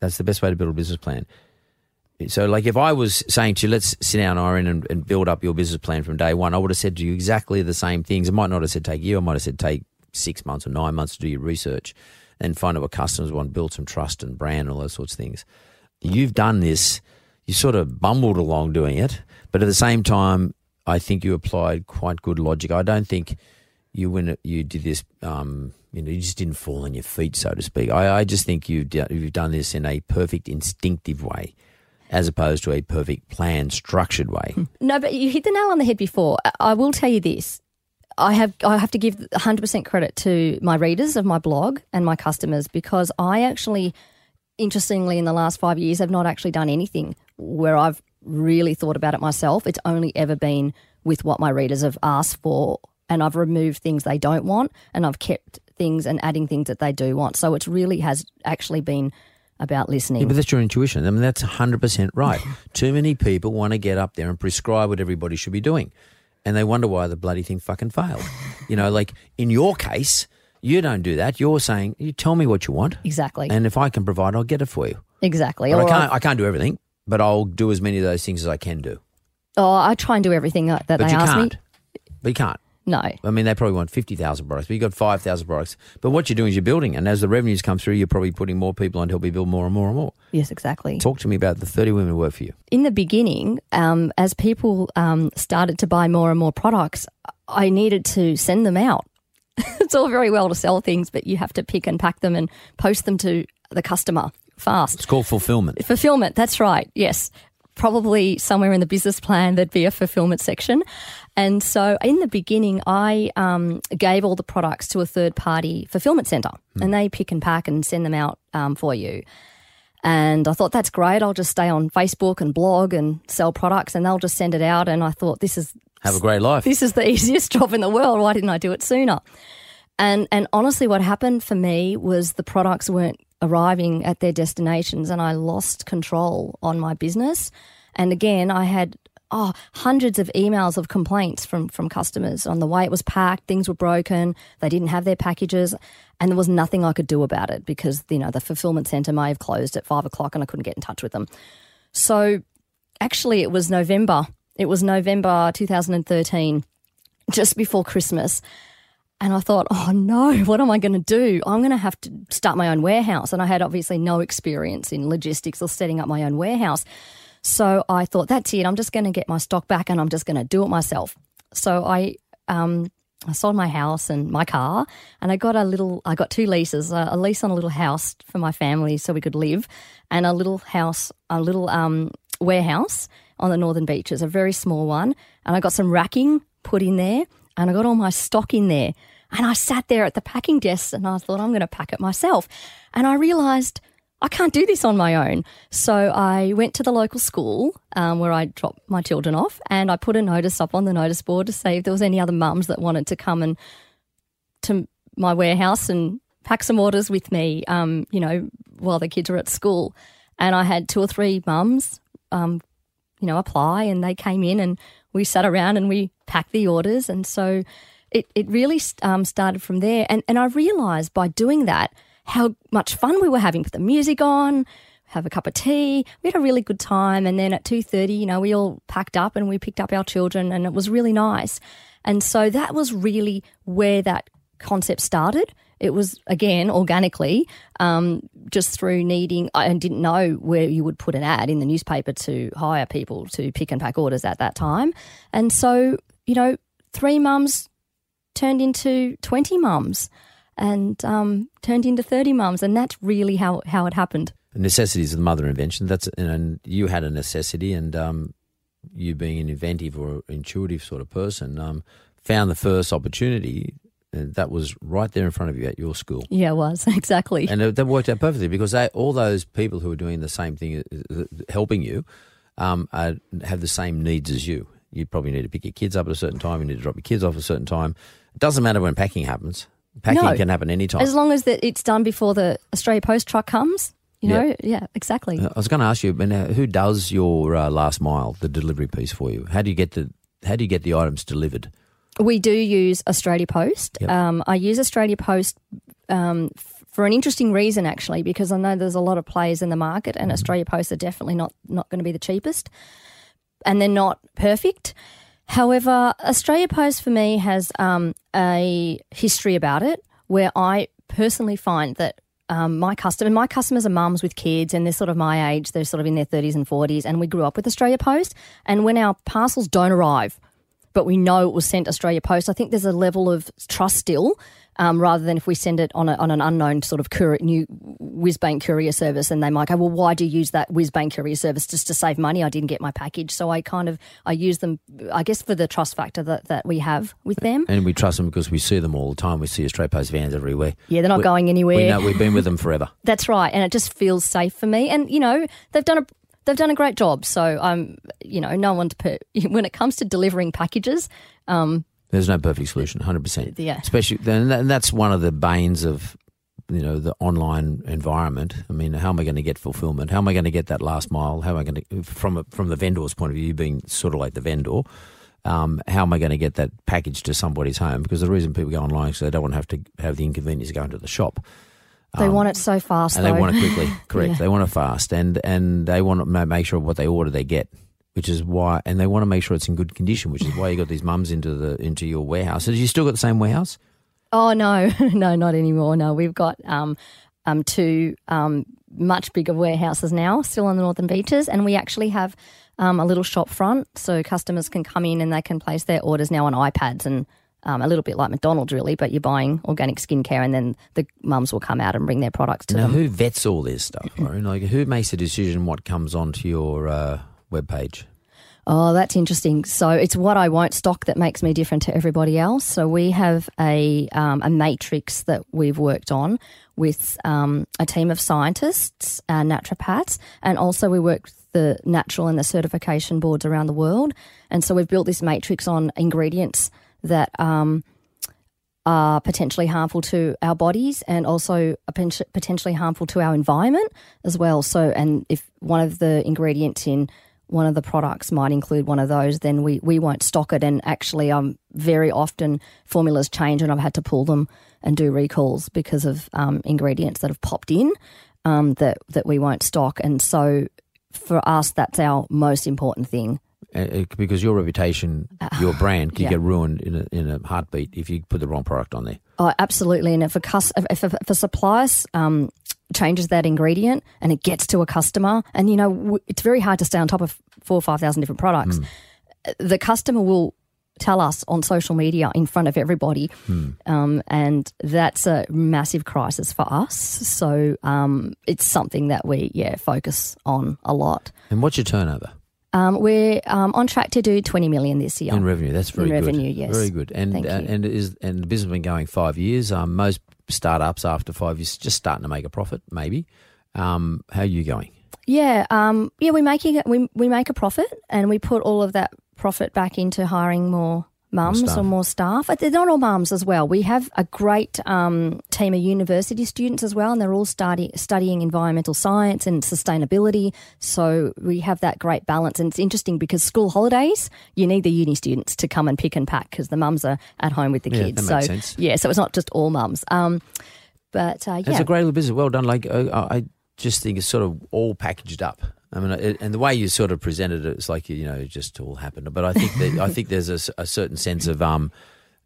That's the best way to build a business plan. So, like, if I was saying to you, let's sit down, Irene, and, and build up your business plan from day one, I would have said to you exactly the same things. I might not have said take year. I might have said take six months or nine months to do your research and find out what customers want, build some trust and brand and all those sorts of things. You've done this. You sort of bumbled along doing it, but at the same time, I think you applied quite good logic. I don't think you when you did this, um, you know, you just didn't fall on your feet, so to speak. I, I just think you've do- you've done this in a perfect instinctive way, as opposed to a perfect planned, structured way. No, but you hit the nail on the head before. I- I will tell you this. I have I have to give 100% credit to my readers of my blog and my customers because I actually interestingly in the last 5 years have not actually done anything where I've really thought about it myself. It's only ever been with what my readers have asked for and I've removed things they don't want and I've kept things and adding things that they do want. So it really has actually been about listening. Yeah, but that's your intuition. I mean, that's 100% right. <laughs> Too many people want to get up there and prescribe what everybody should be doing. And they wonder why the bloody thing fucking failed. <laughs> you know, like in your case, you don't do that. You're saying, you tell me what you want. exactly. And if I can provide, I'll get it for you. exactly. I can't, I've- I can't do everything, but I'll do as many of those things as I can do. oh, I try and do everything that, that But they you ask can't. me. But you can't. No. I mean, they probably want 50,000 products, but you've got 5,000 products. But what you're doing is you're building. And as the revenues come through, you're probably putting more people on to help you build more and more and more. Yes, exactly. Talk to me about the 30 women who work for you. In the beginning, um, as people um, started to buy more and more products, I needed to send them out. <laughs> it's all very well to sell things, but you have to pick and pack them and post them to the customer fast. It's called fulfillment. Fulfillment, that's right. Yes. Probably somewhere in the business plan there'd be a fulfillment section. And so in the beginning, I um, gave all the products to a third party fulfillment center and they pick and pack and send them out um, for you. And I thought, that's great. I'll just stay on Facebook and blog and sell products and they'll just send it out. And I thought, this is Have a great life. this is the <laughs> easiest job in the world. Why didn't I do it sooner? And and honestly, what happened for me was the products weren't arriving at their destinations, and I lost control on my business. And again, I had oh, hundreds of emails of complaints from from customers on the way it was packed. Things were broken. They didn't have their packages, and there was nothing I could do about it because you know the fulfillment center may have closed at five o'clock, and I couldn't get in touch with them. So, actually, it was November. It was November 2013, just before Christmas. And I thought, oh no, what am I going to do? I'm going to have to start my own warehouse. And I had obviously no experience in logistics or setting up my own warehouse. So I thought, that's it. I'm just going to get my stock back and I'm just going to do it myself. So I, um, I sold my house and my car, and I got a little. I got two leases: a lease on a little house for my family so we could live, and a little house, a little um, warehouse on the northern beaches, a very small one. And I got some racking put in there, and I got all my stock in there. And I sat there at the packing desk, and I thought I'm going to pack it myself. And I realised I can't do this on my own. So I went to the local school um, where I dropped my children off and I put a notice up on the notice board to say if there was any other mums that wanted to come and to my warehouse and pack some orders with me, um, you know, while the kids are at school. And I had two or three mums, um, you know, apply and they came in and we sat around and we packed the orders. And so it, it really um, started from there. And, and I realised by doing that – how much fun we were having. Put the music on, have a cup of tea. We had a really good time. And then at two thirty, you know, we all packed up and we picked up our children, and it was really nice. And so that was really where that concept started. It was again organically, um, just through needing. I didn't know where you would put an ad in the newspaper to hire people to pick and pack orders at that time, and so you know, three mums turned into twenty mums and um, turned into 30 mums. And that's really how, how it happened. Necessity is the mother invention. That's and you had a necessity, and um, you being an inventive or intuitive sort of person, um, found the first opportunity that was right there in front of you at your school. Yeah, it was <laughs> exactly, and that worked out perfectly because they, all those people who are doing the same thing, uh, uh, helping you, um, are, have the same needs as you. You probably need to pick your kids up at a certain time. You need to drop your kids off at a certain time. It doesn't matter when packing happens. Packing no, can happen anytime. As long as that it's done before the Australia Post truck comes. You know, yeah, yeah exactly. Uh, I was going to ask you, who does your uh, last mile, the delivery piece for you? How do you get the How do you get the items delivered? We do use Australia Post. Yep. Um, I use Australia Post um, for an interesting reason, actually, because I know there's a lot of players in the market, and mm-hmm. Australia Post are definitely not not going to be the cheapest, and they're not perfect. However, Australia Post for me has um, a history about it where I personally find that um, my customer, my customers are mums with kids, and they're sort of my age. They're sort of in their thirties and forties, and we grew up with Australia Post. And when our parcels don't arrive, but we know it was sent Australia Post, I think there's a level of trust still um, rather than if we send it on, a, on an unknown sort of courier, new Whizbank courier service, and they might go, well, why do you use that Whizbank courier service just to save money? I didn't get my package, so I kind of I use them, I guess, for the trust factor that, that we have with them. And we trust them because we see them all the time. We see Australia Post vans everywhere. Yeah, they're not we, going anywhere. We know we've been with them forever. <laughs> That's right, and it just feels safe for me. And you know, they've done a they've done a great job. So I'm, you know, no one to put <laughs> when it comes to delivering packages. Um, there's no perfect solution, 100%. Yeah. Especially, and that's one of the banes of, you know, the online environment. I mean, how am I going to get fulfillment? How am I going to get that last mile? How am I going to, from a, from the vendor's point of view, being sort of like the vendor, um, how am I going to get that package to somebody's home? Because the reason people go online is they don't want to have to have the inconvenience of going to the shop. They um, want it so fast, and though. they want it quickly. <laughs> Correct. yeah. They want it fast, and and they want to make sure what they order they get which is why, and they want to make sure it's in good condition, which is why you got these mums into the into your warehouse. So, you still got the same warehouse? Oh no, <laughs> no, not anymore. No, we've got um, um, two um, much bigger warehouses now, still on the northern beaches, and we actually have um, a little shop front, so customers can come in and they can place their orders now on iPads and. Um, a little bit like McDonald's, really, but you're buying organic skincare, and then the mums will come out and bring their products to now, them. who vets all this stuff? like, who makes the decision what comes onto your uh, webpage? Oh, that's interesting. So it's what I won't stock that makes me different to everybody else. So we have a um, a matrix that we've worked on with um, a team of scientists, uh, naturopaths, and also we work with the natural and the certification boards around the world. And so we've built this matrix on ingredients that um, are potentially harmful to our bodies and also potentially harmful to our environment as well. So, and if one of the ingredients in one of the products might include one of those, then we, we won't stock it. And actually, um, very often formulas change and I've had to pull them and do recalls because of um, ingredients that have popped in um, that, that we won't stock. And so for us, that's our most important thing. Uh, because your reputation, your brand, can yeah. get ruined in a, in a heartbeat if you put the wrong product on there. Oh, absolutely. And if a, cus- if a, if a supplier um, changes that ingredient and it gets to a customer, and you know, w- it's very hard to stay on top of four or 5,000 different products, the customer will tell us on social media in front of everybody. Um, and that's a massive crisis for us. So um, it's something that we, yeah, focus on a lot. And what's your turnover Um, we're um, on track to do 20 million this year. in revenue? That's very In good. revenue, yes. Very good. And uh, and is and the business has been going five years. Um, most startups after five years just starting to make a profit. Maybe. Um, how are you going? Yeah, um, yeah, we're making. We we make a profit, and we put all of that profit back into hiring more mums or more staff. They're not all mums as well. We have a great um, team of university students as well, and they're all study, studying environmental science and sustainability. So we have that great balance, and it's interesting because school holidays, you need the uni students to come and pick and pack because the mums are at home with the Yeah, kids. so sense. yeah, so it's not just all mums. Um, but uh, It's a great little business. Well done. Like uh, I just think it's sort of all packaged up. I mean, it, and the way you sort of presented it, it's like you know, it just all happened. But I think that I think there's a certain sense of um,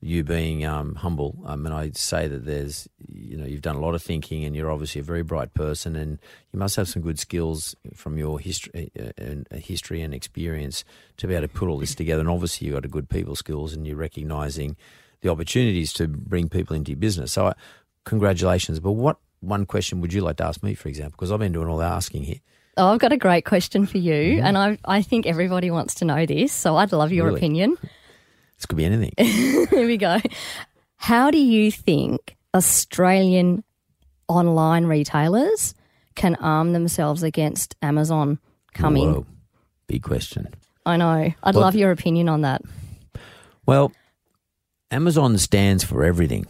you being um, humble. I mean, I say that there's you know you've done a lot of thinking, and you're obviously a very bright person, and you must have some good skills from your history uh, and uh, history and experience to be able to put all this together. And obviously, you've got a good people skills, and you're recognizing the opportunities to bring people into your business. So, congratulations. But what one question would you like to ask me, for example? Because I've been doing all the asking here. Oh, I've got a great question for you, Mm-hmm. and I I think everybody wants to know this, so I'd love your Really? opinion. This could be anything. <laughs> Here we go. How do you think Australian online retailers can arm themselves against Amazon coming? Whoa, big question. I know. I'd Well- love your opinion on that. Well, Amazon stands for everything.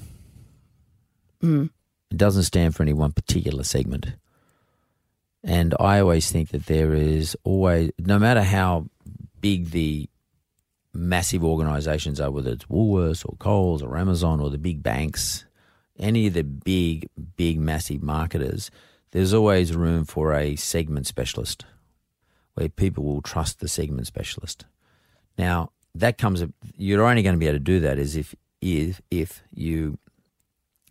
Mm. It doesn't stand for any one particular segment. And I always think that there is always, no matter how big the massive organizations are, whether it's Woolworths or Coles or Amazon or the big banks, any of the big, big, massive marketers, there's always room for a segment specialist where people will trust the segment specialist. Now, that comes, you're only going to be able to do that is if, if, if you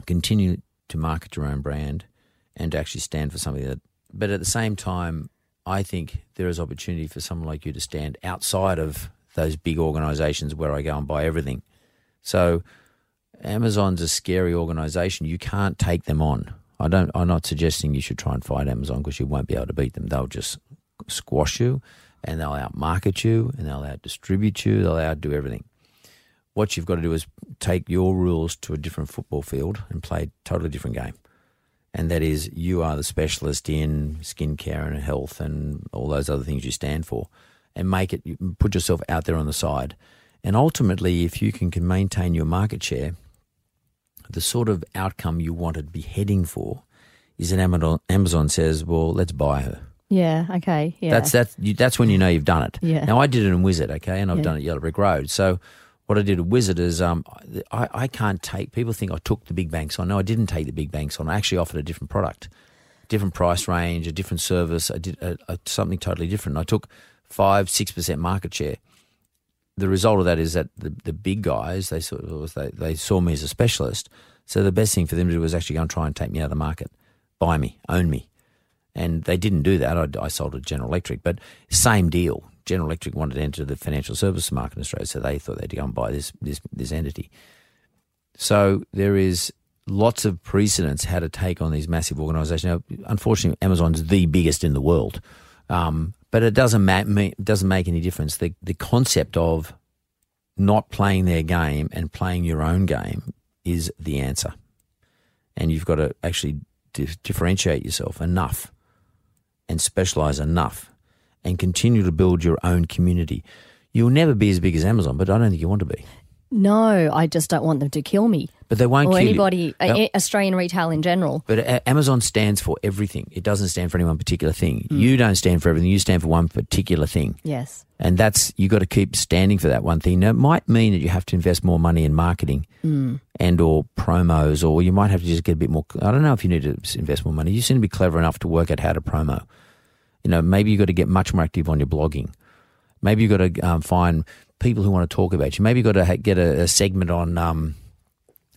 continue to market your own brand and to actually stand for something that, but at the same time, I think there is opportunity for someone like you to stand outside of those big organizations where I go and buy everything. So Amazon's a scary organization. You can't take them on. I don't. I'm not suggesting you should try and fight Amazon because you won't be able to beat them. They'll just squash you, and they'll outmarket you, and they'll outdistribute you. They'll outdo everything. What you've got to do is take your rules to a different football field and play a totally different game. And that is, you are the specialist in skincare and health and all those other things you stand for, and make it. Put yourself out there on the side, and ultimately, if you can, can maintain your market share, the sort of outcome you want to be heading for is that Amazon, Amazon says, "Well, let's buy her." Yeah. Okay. Yeah. That's that's you, that's when you know you've done it. Yeah. Now I did it in Wizard, okay, and I've Yeah. done it at Yellow Brick Road. So what I did at Wizard is um, I, I can't take people think I took the big banks on. No, I didn't take the big banks on. I actually offered a different product, different price range, a different service. I did a, a, something totally different. I took five six percent market share. The result of that is that the, the big guys they sort of they, they saw me as a specialist. So the best thing for them to do was actually go and try and take me out of the market, buy me, own me and they didn't do that. I, I sold to General Electric, but same deal. General Electric wanted to enter the financial services market in Australia, so they thought they'd go and buy this this this entity. So there is lots of precedents how to take on these massive organisations. Now, unfortunately, Amazon's the biggest in the world, um, but it doesn't ma- doesn't make any difference. The the concept of not playing their game and playing your own game is the answer, and you've got to actually di- differentiate yourself enough and specialize enough and continue to build your own community. You'll never be as big as Amazon, but I don't think you want to be. No, I just don't want them to kill me But they won't or kill anybody, Australian retail in general. But Amazon stands for everything. It doesn't stand for any one particular thing. Hmm. You don't stand for everything. You stand for one particular thing. Yes. And that's, you've got to keep standing for that one thing. Now, it might mean that you have to invest more money in marketing Hmm. and or promos, or you might have to just get a bit more, I don't know if you need to invest more money. You seem to be clever enough to work out how to promo. You know, maybe you've got to get much more active on your blogging. Maybe you've got to um, find people who want to talk about you. Maybe you've got to ha- get a, a segment on, um,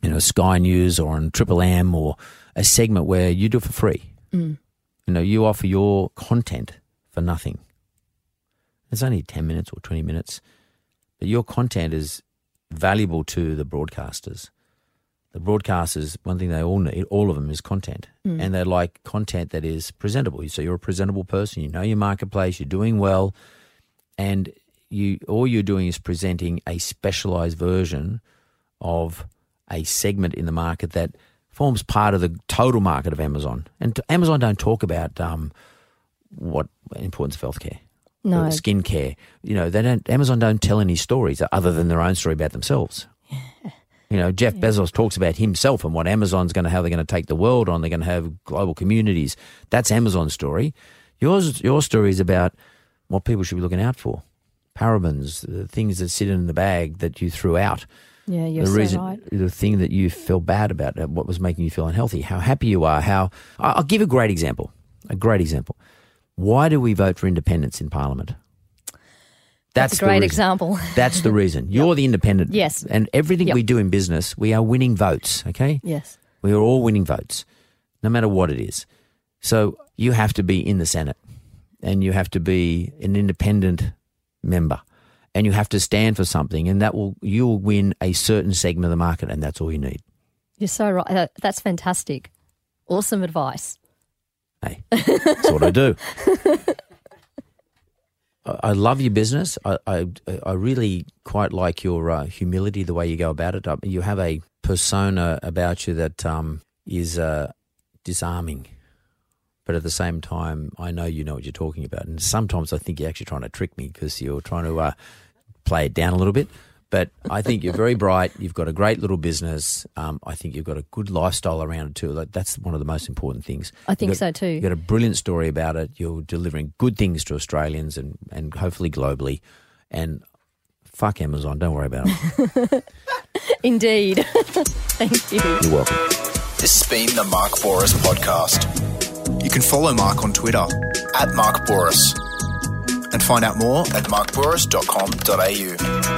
you know, Sky News or on Triple M or a segment where you do it for free. You know, you offer your content for nothing. It's only 10 minutes or 20 minutes, but your content is valuable to the broadcasters. The broadcasters, one thing they all need, all of them, is content. And they like content that is presentable. So you're a presentable person, you know your marketplace, you're doing well, and you all you're doing is presenting a specialized version of a segment in the market that forms part of the total market of Amazon. And t- Amazon don't talk about um, what importance of healthcare, No. skincare. You know, they don't. Amazon don't tell any stories other than their own story about themselves. You know, Jeff Bezos talks about himself and what Amazon's going to, how they're going to take the world on. They're going to have global communities. That's Amazon's story. Yours, your story is about what people should be looking out for. Parabens, the things that sit in the bag that you threw out Yeah, you're the so right. the thing that you felt bad about, uh, what was making you feel unhealthy, how happy you are, how. I'll give a great example. A great example. Why do we vote for independents in Parliament? That's a great example. <laughs> That's the reason. <laughs> You're the independent. Yes. And everything Yep. we do in business, we are winning votes, okay? Yes. We are all winning votes, no matter what it is. So you have to be in the Senate and you have to be an independent member and you have to stand for something and that will you'll win a certain segment of the market and that's all you need. You're so right. That- That's fantastic. Awesome advice. Hey, that's what I do. <laughs> I, love your business. I, I, I really quite like your uh, humility, the way you go about it. Uh, You have a persona about you that um, is uh, disarming, but at the same time, I know you know what you're talking about. And sometimes I think you're actually trying to trick me because you're trying to uh, play it down a little bit. But I think you're very bright. You've got a great little business. Um, I think you've got a good lifestyle around it too. Like that's one of the most important things. I think got- so too. You've got a brilliant story about it. You're delivering good things to Australians and, and hopefully globally. And fuck Amazon. Don't worry about it. <laughs> Indeed. <laughs> Thank you. You're welcome. This has been the Mark Bouris Podcast. You can follow Mark on Twitter at Mark Bouris and find out more at markbouris.com.au.